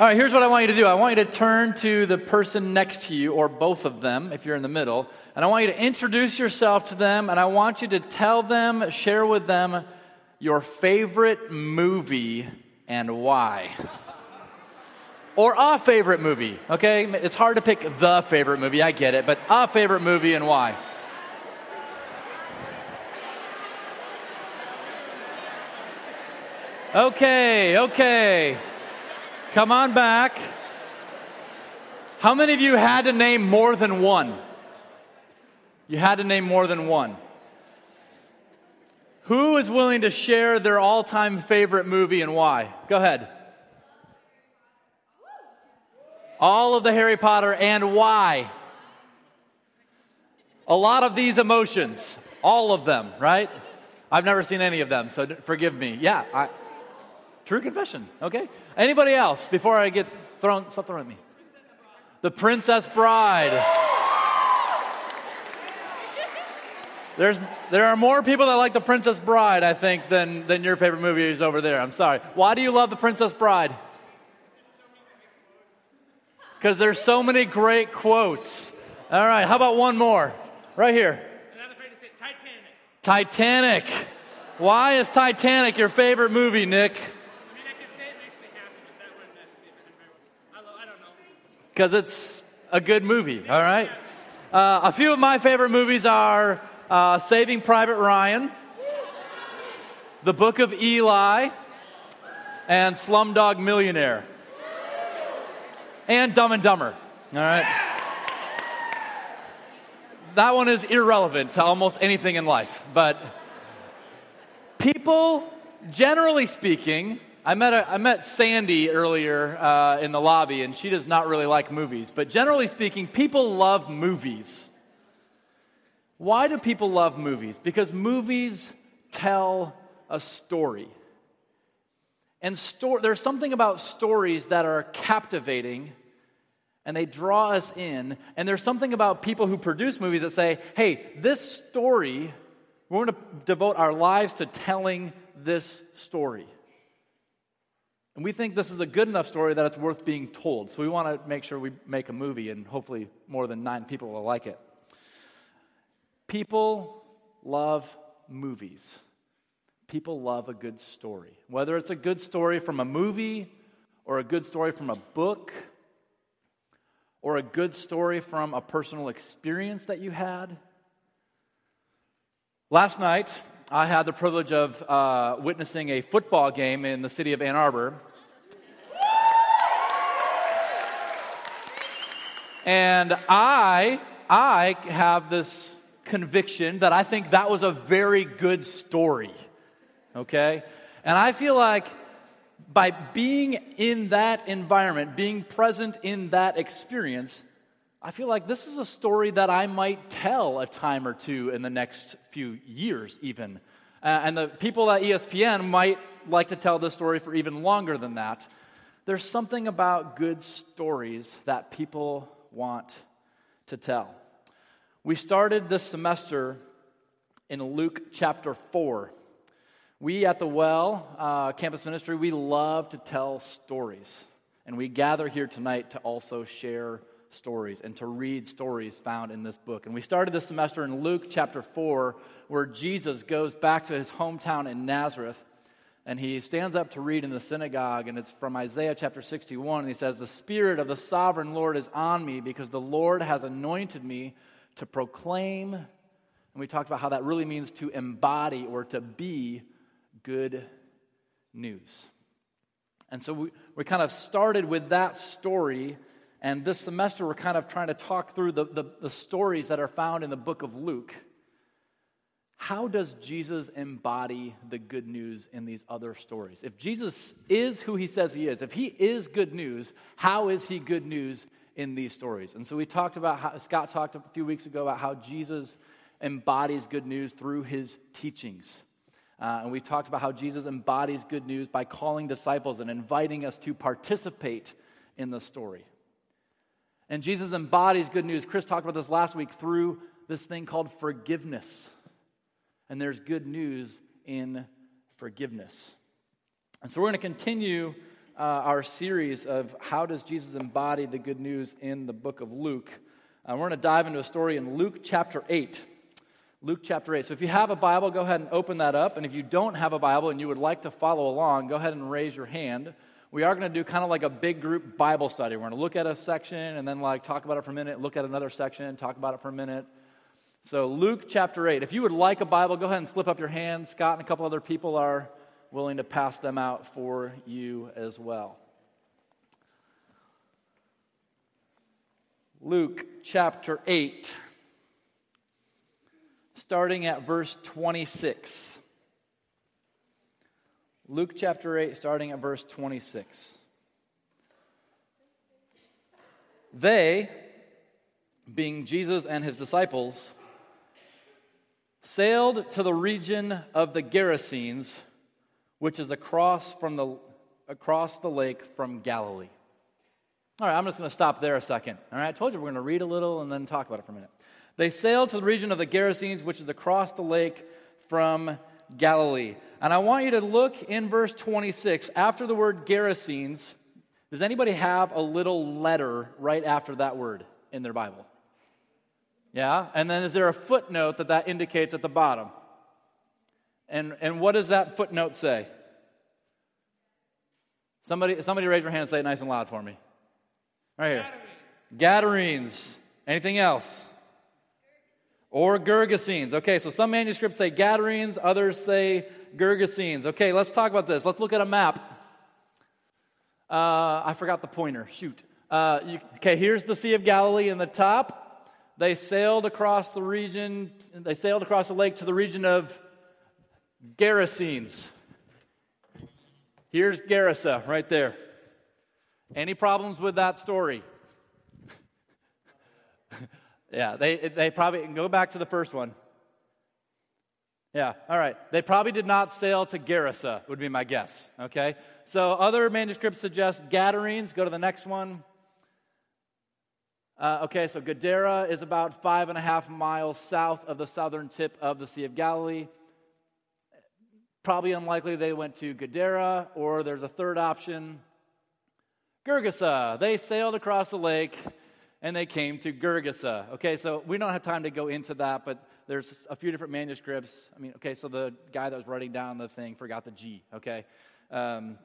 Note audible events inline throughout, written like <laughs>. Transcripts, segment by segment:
All right, here's what I want you to do. I want you to turn to the person next to you, or both of them, if you're in the middle, and I want you to introduce yourself to them, and I want you to tell them, share with them your favorite movie and why. or a favorite movie, okay? It's hard to pick the favorite movie, I get it, but a favorite movie and why. Okay, okay. Come on back. How many of you had to name more than one? You had to name more than one. Who is willing to share their all time favorite movie and why? Go ahead. All of the Harry Potter and why? A lot of these emotions, all of them, right? I've never seen any of them, so forgive me. Yeah, I, True confession. Okay. Anybody else before I get thrown? something at me. The Princess Bride. There's, there are more people that like The Princess Bride, I think, than, than your favorite movie is over there. I'm sorry. Why do you love The Princess Bride? Because there's so many great quotes. All right, how about one more? Right here. Titanic. Titanic. Why is Titanic your favorite movie, Nick? Because it's a good movie, all right? Uh, a few of my favorite movies are uh, Saving Private Ryan, The Book of Eli, and Slumdog Millionaire, and Dumb and Dumber, all right? That one is irrelevant to almost anything in life, but people, generally speaking, I met, a, I met Sandy earlier uh, in the lobby, and she does not really like movies. But generally speaking, people love movies. Why do people love movies? Because movies tell a story. And sto- there's something about stories that are captivating and they draw us in. And there's something about people who produce movies that say, hey, this story, we're going to devote our lives to telling this story. And we think this is a good enough story that it's worth being told. So we want to make sure we make a movie, and hopefully more than nine people will like it. People love movies. People love a good story. Whether it's a good story from a movie, or a good story from a book, or a good story from a personal experience that you had. Last night, I had the privilege of uh, witnessing a football game in the city of Ann Arbor. And I, I have this conviction that I think that was a very good story. Okay? And I feel like by being in that environment, being present in that experience, I feel like this is a story that I might tell a time or two in the next few years, even. Uh, and the people at ESPN might like to tell this story for even longer than that. There's something about good stories that people want to tell. We started this semester in Luke chapter 4. We at the Well uh, Campus Ministry, we love to tell stories. And we gather here tonight to also share stories and to read stories found in this book. And we started this semester in Luke chapter 4, where Jesus goes back to his hometown in Nazareth. And he stands up to read in the synagogue, and it's from Isaiah chapter 61. And he says, The Spirit of the sovereign Lord is on me because the Lord has anointed me to proclaim. And we talked about how that really means to embody or to be good news. And so we, we kind of started with that story and this semester, we're kind of trying to talk through the, the, the, stories that are found in the book of Luke. How does Jesus embody the good news in these other stories? If Jesus is who he says he is, if he is good news, how is he good news in these stories? And so we talked about how, Scott talked a few weeks ago about how Jesus embodies good news through his teachings. Uh, and we talked about how Jesus embodies good news by calling disciples and inviting us to participate in the story. And Jesus embodies good news. Chris talked about this last week through this thing called forgiveness. And there's good news in forgiveness. And so we're going to continue uh, our series of how does Jesus embody the good news in the book of Luke. Uh, we're going to dive into a story in Luke chapter 8. Luke chapter 8. So if you have a Bible, go ahead and open that up. And if you don't have a Bible and you would like to follow along, go ahead and raise your hand. We are going to do kind of like a big group Bible study. We're going to look at a section and then like talk about it for a minute, look at another section, talk about it for a minute. So Luke chapter 8. If you would like a Bible, go ahead and slip up your hand. Scott and a couple other people are willing to pass them out for you as well. Luke chapter 8, starting at verse 26. Luke chapter 8, starting at verse 26. They, being Jesus and his disciples, sailed to the region of the Gerasenes which is across from the across the lake from Galilee. All right, I'm just going to stop there a second. All right, I told you we're going to read a little and then talk about it for a minute. They sailed to the region of the Gerasenes, which is across the lake from Galilee. And I want you to look in verse 26. After the word Gerasenes, does anybody have a little letter right after that word in their Bible? Yeah? And then is there a footnote that that indicates at the bottom? And, and what does that footnote say? Somebody, somebody raise your hand and say it nice and loud for me. Right here. Gadarenes. Anything else? Or Gergesenes. Okay, so some manuscripts say Gadarenes, others say Gergesenes. Okay, let's talk about this. Let's look at a map. Uh, I forgot the pointer. Shoot. Uh, you, okay, here's the Sea of Galilee in the top. They sailed across the region, they sailed across the lake to the region of Gerasenes. Here's Gerasa right there. Any problems with that story? <laughs> yeah, they, they probably go back to the first one. Yeah, all right. They probably did not sail to Gerasa, would be my guess. Okay? So other manuscripts suggest Gadarenes. Go to the next one. Uh, okay, so Gadara is about five and a half miles south of the southern tip of the Sea of Galilee. Probably unlikely they went to Gadara, or there's a third option Gergesa. They sailed across the lake and they came to Gergesa. Okay, so we don't have time to go into that, but there's a few different manuscripts. I mean, okay, so the guy that was writing down the thing forgot the G, okay? Um,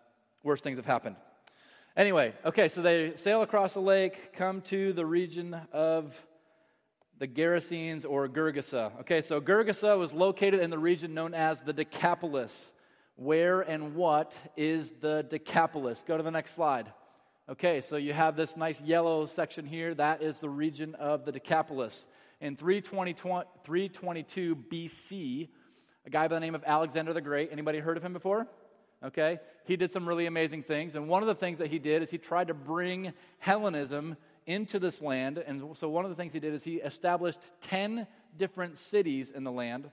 worse things have happened. Anyway, okay, so they sail across the lake, come to the region of the Gerasenes or Gergesa. Okay, so Gergesa was located in the region known as the Decapolis. Where and what is the Decapolis? Go to the next slide. Okay, so you have this nice yellow section here. That is the region of the Decapolis. In 322 BC, a guy by the name of Alexander the Great, anybody heard of him before? Okay, he did some really amazing things. And one of the things that he did is he tried to bring Hellenism into this land. And so one of the things he did is he established 10 different cities in the land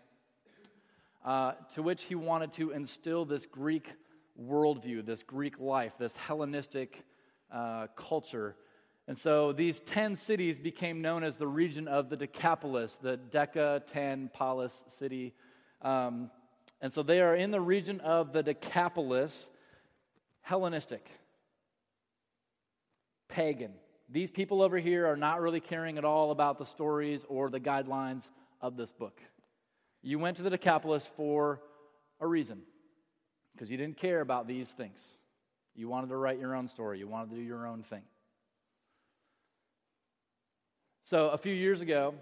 uh, to which he wanted to instill this Greek worldview, this Greek life, this Hellenistic uh, culture. And so these 10 cities became known as the region of the Decapolis, the Deca 10 Polis city. Um, and so they are in the region of the Decapolis, Hellenistic, pagan. These people over here are not really caring at all about the stories or the guidelines of this book. You went to the Decapolis for a reason, because you didn't care about these things. You wanted to write your own story, you wanted to do your own thing. So, a few years ago,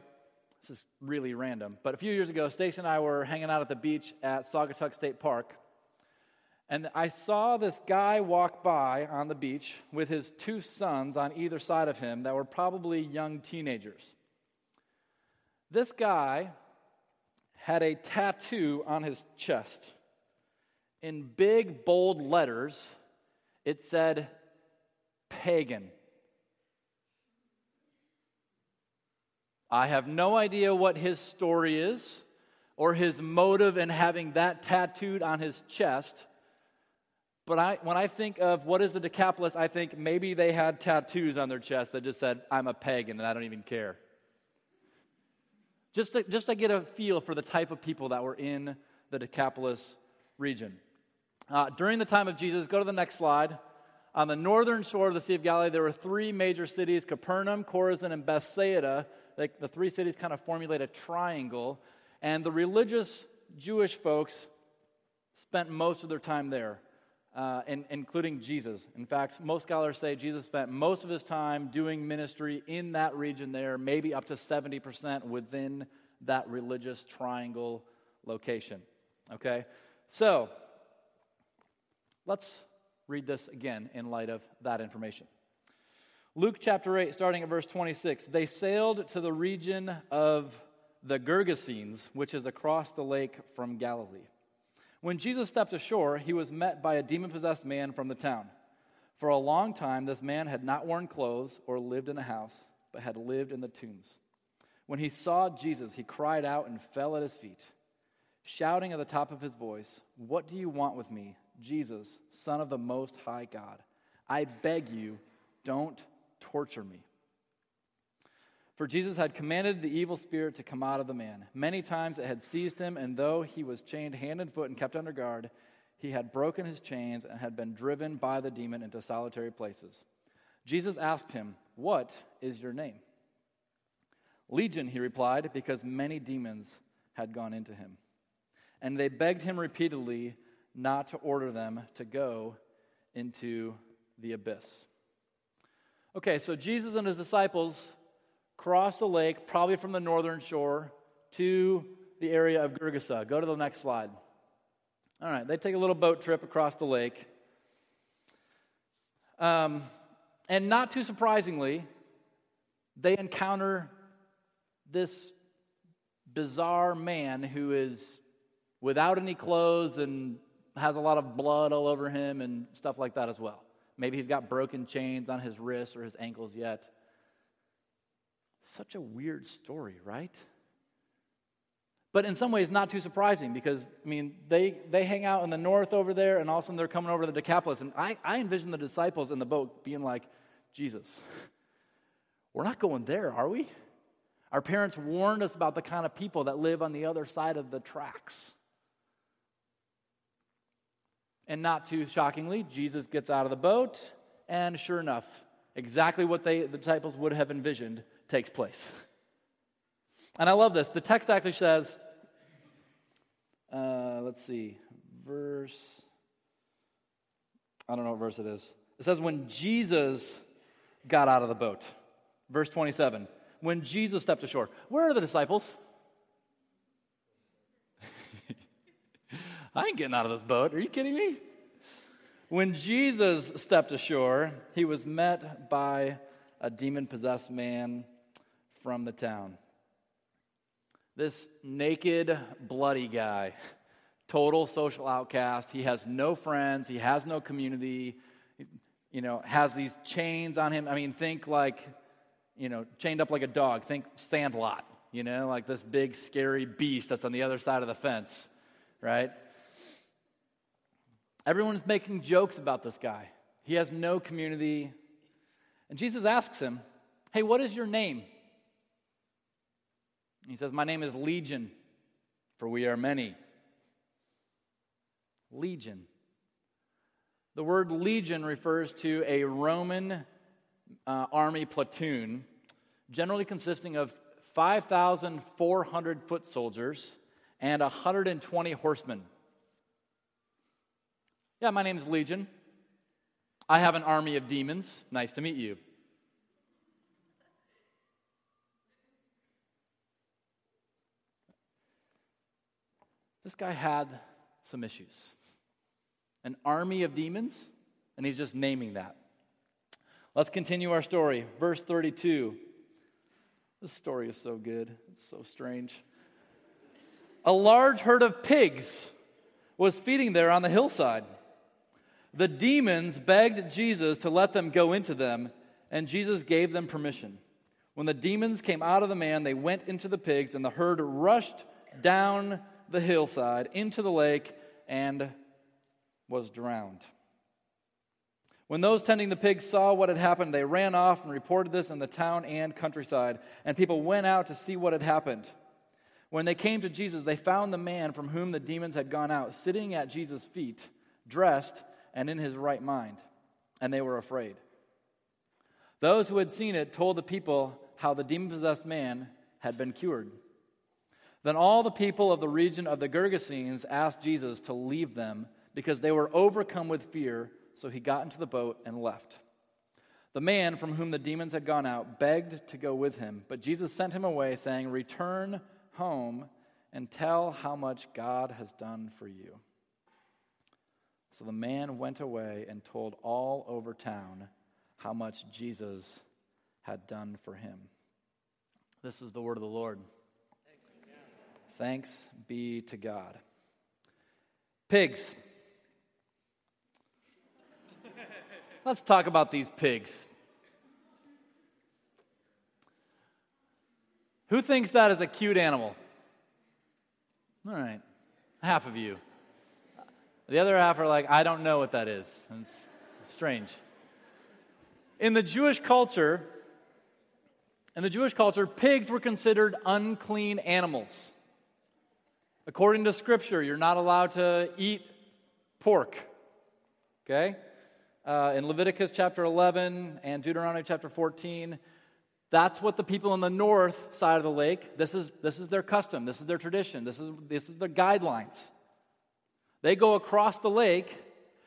this is really random, but a few years ago, Stacy and I were hanging out at the beach at Saugatuck State Park. And I saw this guy walk by on the beach with his two sons on either side of him that were probably young teenagers. This guy had a tattoo on his chest. In big, bold letters, it said, pagan. I have no idea what his story is or his motive in having that tattooed on his chest. But I, when I think of what is the Decapolis, I think maybe they had tattoos on their chest that just said, I'm a pagan and I don't even care. Just to, just to get a feel for the type of people that were in the Decapolis region. Uh, during the time of Jesus, go to the next slide. on the northern shore of the Sea of Galilee, there were three major cities Capernaum, Chorazin, and Bethsaida. They, the three cities kind of formulate a triangle. And the religious Jewish folks spent most of their time there, uh, in, including Jesus. In fact, most scholars say Jesus spent most of his time doing ministry in that region there, maybe up to 70% within that religious triangle location. Okay? So, let's read this again in light of that information. Luke chapter 8, starting at verse 26. They sailed to the region of the Gergesenes, which is across the lake from Galilee. When Jesus stepped ashore, he was met by a demon possessed man from the town. For a long time, this man had not worn clothes or lived in a house, but had lived in the tombs. When he saw Jesus, he cried out and fell at his feet, shouting at the top of his voice, What do you want with me, Jesus, Son of the Most High God? I beg you, don't torture me. For Jesus had commanded the evil spirit to come out of the man. Many times it had seized him, and though he was chained hand and foot and kept under guard, he had broken his chains and had been driven by the demon into solitary places. Jesus asked him, What is your name? Legion, he replied, because many demons had gone into him. And they begged him repeatedly not to order them to go into the abyss. Okay, so Jesus and his disciples cross the lake, probably from the northern shore, to the area of Gergesa. Go to the next slide. All right, they take a little boat trip across the lake. Um, and not too surprisingly, they encounter this bizarre man who is without any clothes and has a lot of blood all over him and stuff like that as well. Maybe he's got broken chains on his wrists or his ankles yet. Such a weird story, right? But in some ways, not too surprising because, I mean, they, they hang out in the north over there, and all of a sudden they're coming over to the Decapolis. And I, I envision the disciples in the boat being like, Jesus, we're not going there, are we? Our parents warned us about the kind of people that live on the other side of the tracks. And not too shockingly, Jesus gets out of the boat, and sure enough, exactly what they, the disciples would have envisioned takes place. And I love this. The text actually says, uh, let's see, verse, I don't know what verse it is. It says, when Jesus got out of the boat. Verse 27. When Jesus stepped ashore. Where are the disciples? I ain't getting out of this boat. Are you kidding me? When Jesus stepped ashore, he was met by a demon possessed man from the town. This naked, bloody guy, total social outcast. He has no friends, he has no community, you know, has these chains on him. I mean, think like, you know, chained up like a dog. Think Sandlot, you know, like this big, scary beast that's on the other side of the fence, right? Everyone's making jokes about this guy. He has no community. And Jesus asks him, Hey, what is your name? He says, My name is Legion, for we are many. Legion. The word legion refers to a Roman uh, army platoon, generally consisting of 5,400 foot soldiers and 120 horsemen. Yeah, my name is Legion. I have an army of demons. Nice to meet you. This guy had some issues. An army of demons, and he's just naming that. Let's continue our story. Verse 32. This story is so good, it's so strange. A large herd of pigs was feeding there on the hillside. The demons begged Jesus to let them go into them, and Jesus gave them permission. When the demons came out of the man, they went into the pigs, and the herd rushed down the hillside into the lake and was drowned. When those tending the pigs saw what had happened, they ran off and reported this in the town and countryside, and people went out to see what had happened. When they came to Jesus, they found the man from whom the demons had gone out sitting at Jesus' feet, dressed and in his right mind. and they were afraid. Those who had seen it told the people how the demon possessed man had been cured. Then all the people of the region of the Gergesenes asked Jesus to leave them because they were overcome with fear, so he got into the boat and left. The man from whom the demons had gone out begged to go with him, but Jesus sent him away, saying, Return home and tell how much God has done for you. So the man went away and told all over town how much Jesus had done for him. This is the word of the Lord. Thanks be to God. Pigs. <laughs> Let's talk about these pigs. Who thinks that is a cute animal? All right, half of you. The other half are like, I don't know what that is. It's strange. In the Jewish culture, in the Jewish culture, pigs were considered unclean animals. According to Scripture, you're not allowed to eat pork. Okay? Uh, in Leviticus chapter 11 and Deuteronomy chapter 14, that's what the people in the north side of the lake, this is, this is their custom, this is their tradition, this is, this is their guidelines. They go across the lake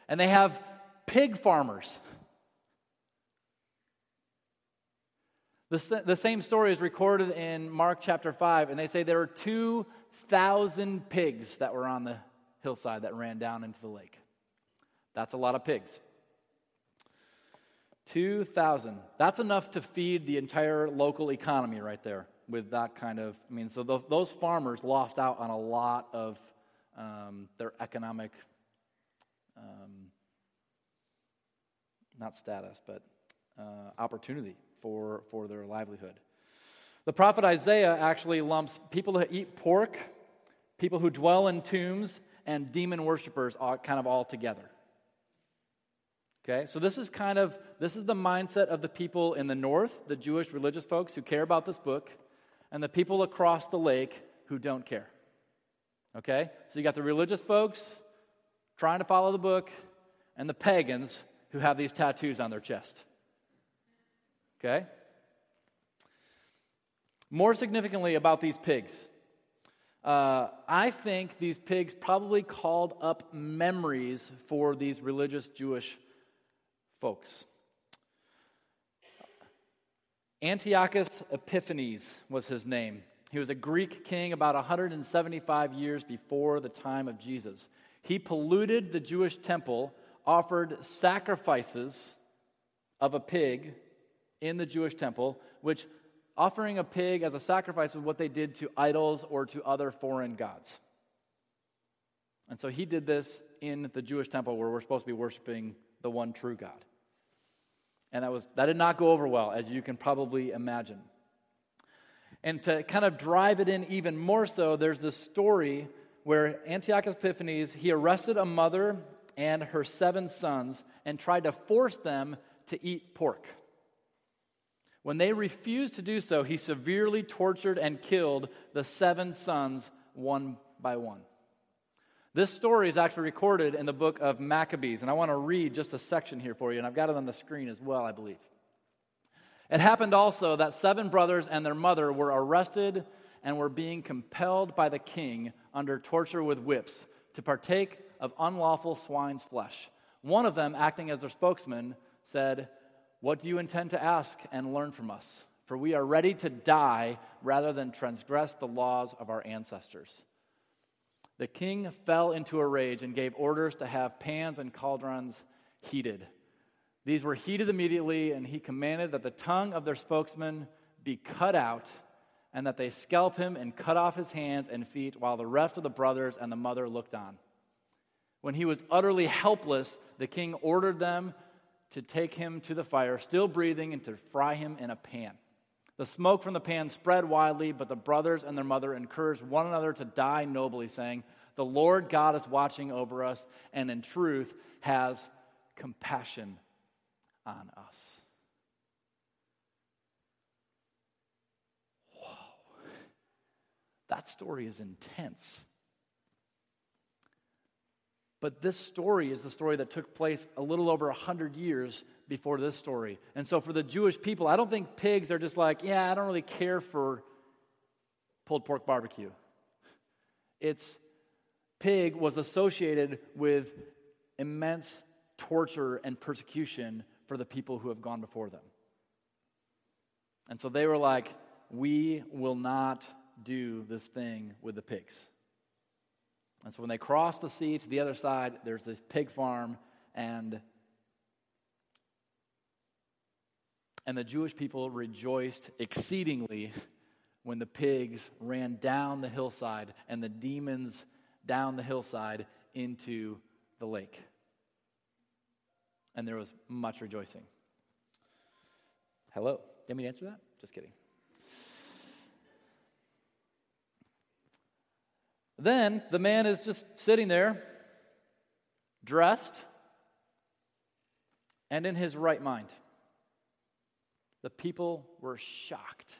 and they have pig farmers. The, the same story is recorded in Mark chapter 5, and they say there were 2,000 pigs that were on the hillside that ran down into the lake. That's a lot of pigs. 2,000. That's enough to feed the entire local economy right there with that kind of. I mean, so those farmers lost out on a lot of um, their economic, um, not status, but uh, opportunity for, for their livelihood. The prophet Isaiah actually lumps people who eat pork, people who dwell in tombs, and demon worshippers all, kind of all together. Okay, so this is kind of this is the mindset of the people in the north, the Jewish religious folks who care about this book, and the people across the lake who don't care. Okay? So you got the religious folks trying to follow the book, and the pagans who have these tattoos on their chest. Okay? More significantly about these pigs, uh, I think these pigs probably called up memories for these religious Jewish folks. Antiochus Epiphanes was his name. He was a Greek king about 175 years before the time of Jesus. He polluted the Jewish temple, offered sacrifices of a pig in the Jewish temple, which offering a pig as a sacrifice was what they did to idols or to other foreign gods. And so he did this in the Jewish temple where we're supposed to be worshiping the one true God. And that, was, that did not go over well, as you can probably imagine. And to kind of drive it in even more so, there's this story where Antiochus Epiphanes, he arrested a mother and her seven sons and tried to force them to eat pork. When they refused to do so, he severely tortured and killed the seven sons one by one. This story is actually recorded in the book of Maccabees, and I want to read just a section here for you, and I've got it on the screen as well, I believe. It happened also that seven brothers and their mother were arrested and were being compelled by the king under torture with whips to partake of unlawful swine's flesh. One of them, acting as their spokesman, said, What do you intend to ask and learn from us? For we are ready to die rather than transgress the laws of our ancestors. The king fell into a rage and gave orders to have pans and cauldrons heated. These were heated immediately, and he commanded that the tongue of their spokesman be cut out, and that they scalp him and cut off his hands and feet, while the rest of the brothers and the mother looked on. When he was utterly helpless, the king ordered them to take him to the fire, still breathing, and to fry him in a pan. The smoke from the pan spread widely, but the brothers and their mother encouraged one another to die nobly, saying, The Lord God is watching over us, and in truth has compassion on us. Whoa. That story is intense. But this story is the story that took place a little over 100 years before this story. And so for the Jewish people, I don't think pigs are just like, yeah, I don't really care for pulled pork barbecue. It's pig was associated with immense torture and persecution for the people who have gone before them. And so they were like, we will not do this thing with the pigs. And so when they cross the sea to the other side, there's this pig farm, and and the Jewish people rejoiced exceedingly when the pigs ran down the hillside and the demons down the hillside into the lake. And there was much rejoicing. Hello. Did me answer that? Just kidding. Then the man is just sitting there, dressed, and in his right mind. The people were shocked.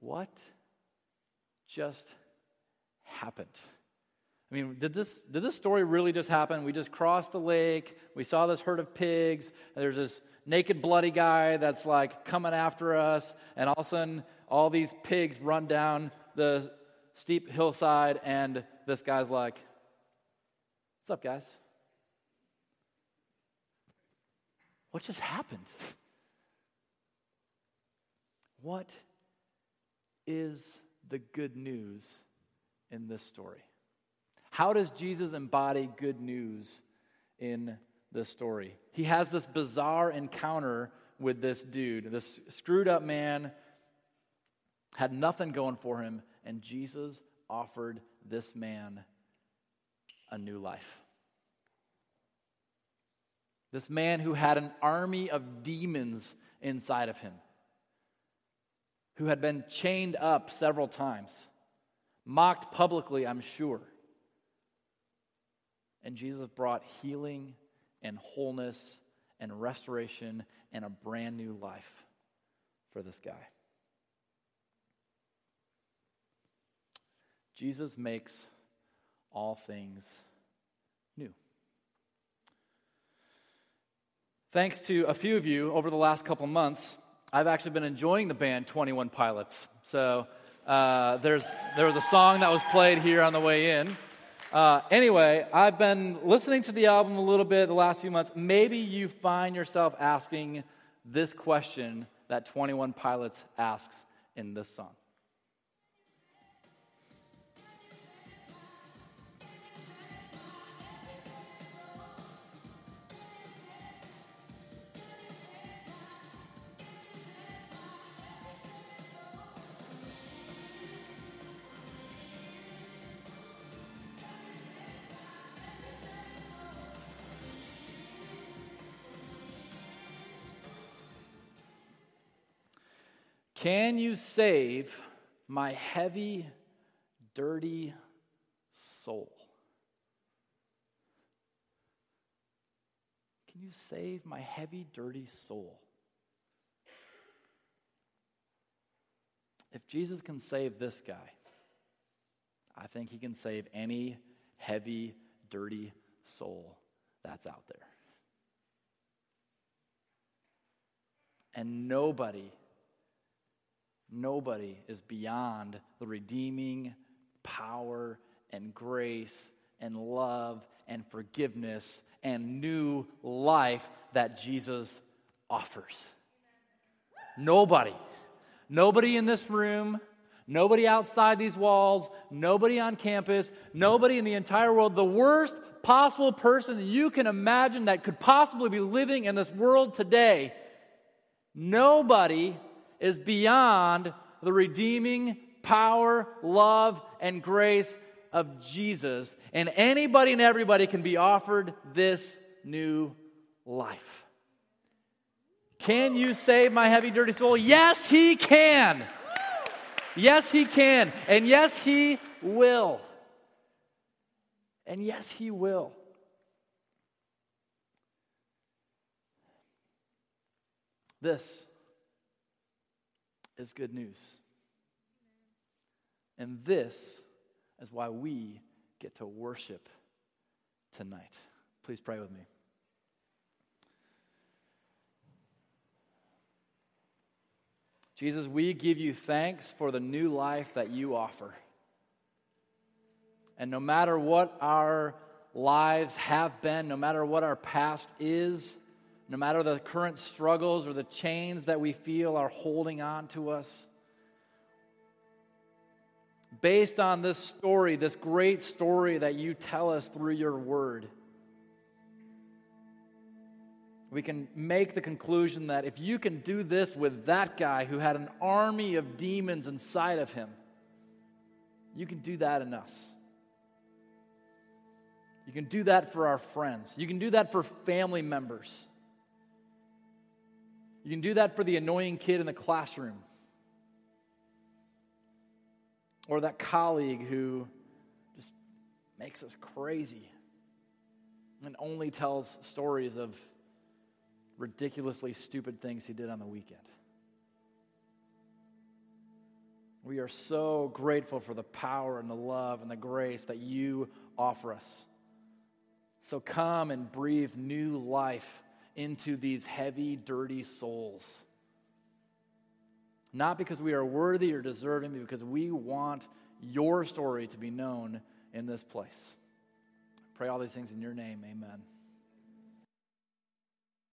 What just happened? I mean, did this, did this story really just happen? We just crossed the lake, we saw this herd of pigs, there's this naked, bloody guy that's like coming after us, and all of a sudden, all these pigs run down the steep hillside, and this guy's like, What's up, guys? What just happened? What is the good news in this story? How does Jesus embody good news in this story? He has this bizarre encounter with this dude, this screwed up man, had nothing going for him, and Jesus offered this man a new life. This man who had an army of demons inside of him, who had been chained up several times, mocked publicly, I'm sure. And Jesus brought healing and wholeness and restoration and a brand new life for this guy. Jesus makes all things new. Thanks to a few of you over the last couple months, I've actually been enjoying the band 21 Pilots. So uh, there's, there was a song that was played here on the way in. Uh, anyway, I've been listening to the album a little bit the last few months. Maybe you find yourself asking this question that 21 Pilots asks in this song. Can you save my heavy, dirty soul? Can you save my heavy, dirty soul? If Jesus can save this guy, I think he can save any heavy, dirty soul that's out there. And nobody Nobody is beyond the redeeming power and grace and love and forgiveness and new life that Jesus offers. Nobody. Nobody in this room, nobody outside these walls, nobody on campus, nobody in the entire world, the worst possible person you can imagine that could possibly be living in this world today. Nobody is beyond the redeeming power, love, and grace of Jesus. And anybody and everybody can be offered this new life. Can you save my heavy, dirty soul? Yes, He can. Yes, He can. And yes, He will. And yes, He will. This is good news. And this is why we get to worship tonight. Please pray with me. Jesus, we give you thanks for the new life that you offer. And no matter what our lives have been, no matter what our past is, no matter the current struggles or the chains that we feel are holding on to us, based on this story, this great story that you tell us through your word, we can make the conclusion that if you can do this with that guy who had an army of demons inside of him, you can do that in us. You can do that for our friends. You can do that for family members. You can do that for the annoying kid in the classroom or that colleague who just makes us crazy and only tells stories of ridiculously stupid things he did on the weekend. We are so grateful for the power and the love and the grace that you offer us. So come and breathe new life into these heavy, dirty souls. Not because we are worthy or deserving, but because we want your story to be known in this place. Pray all these things in your name. Amen.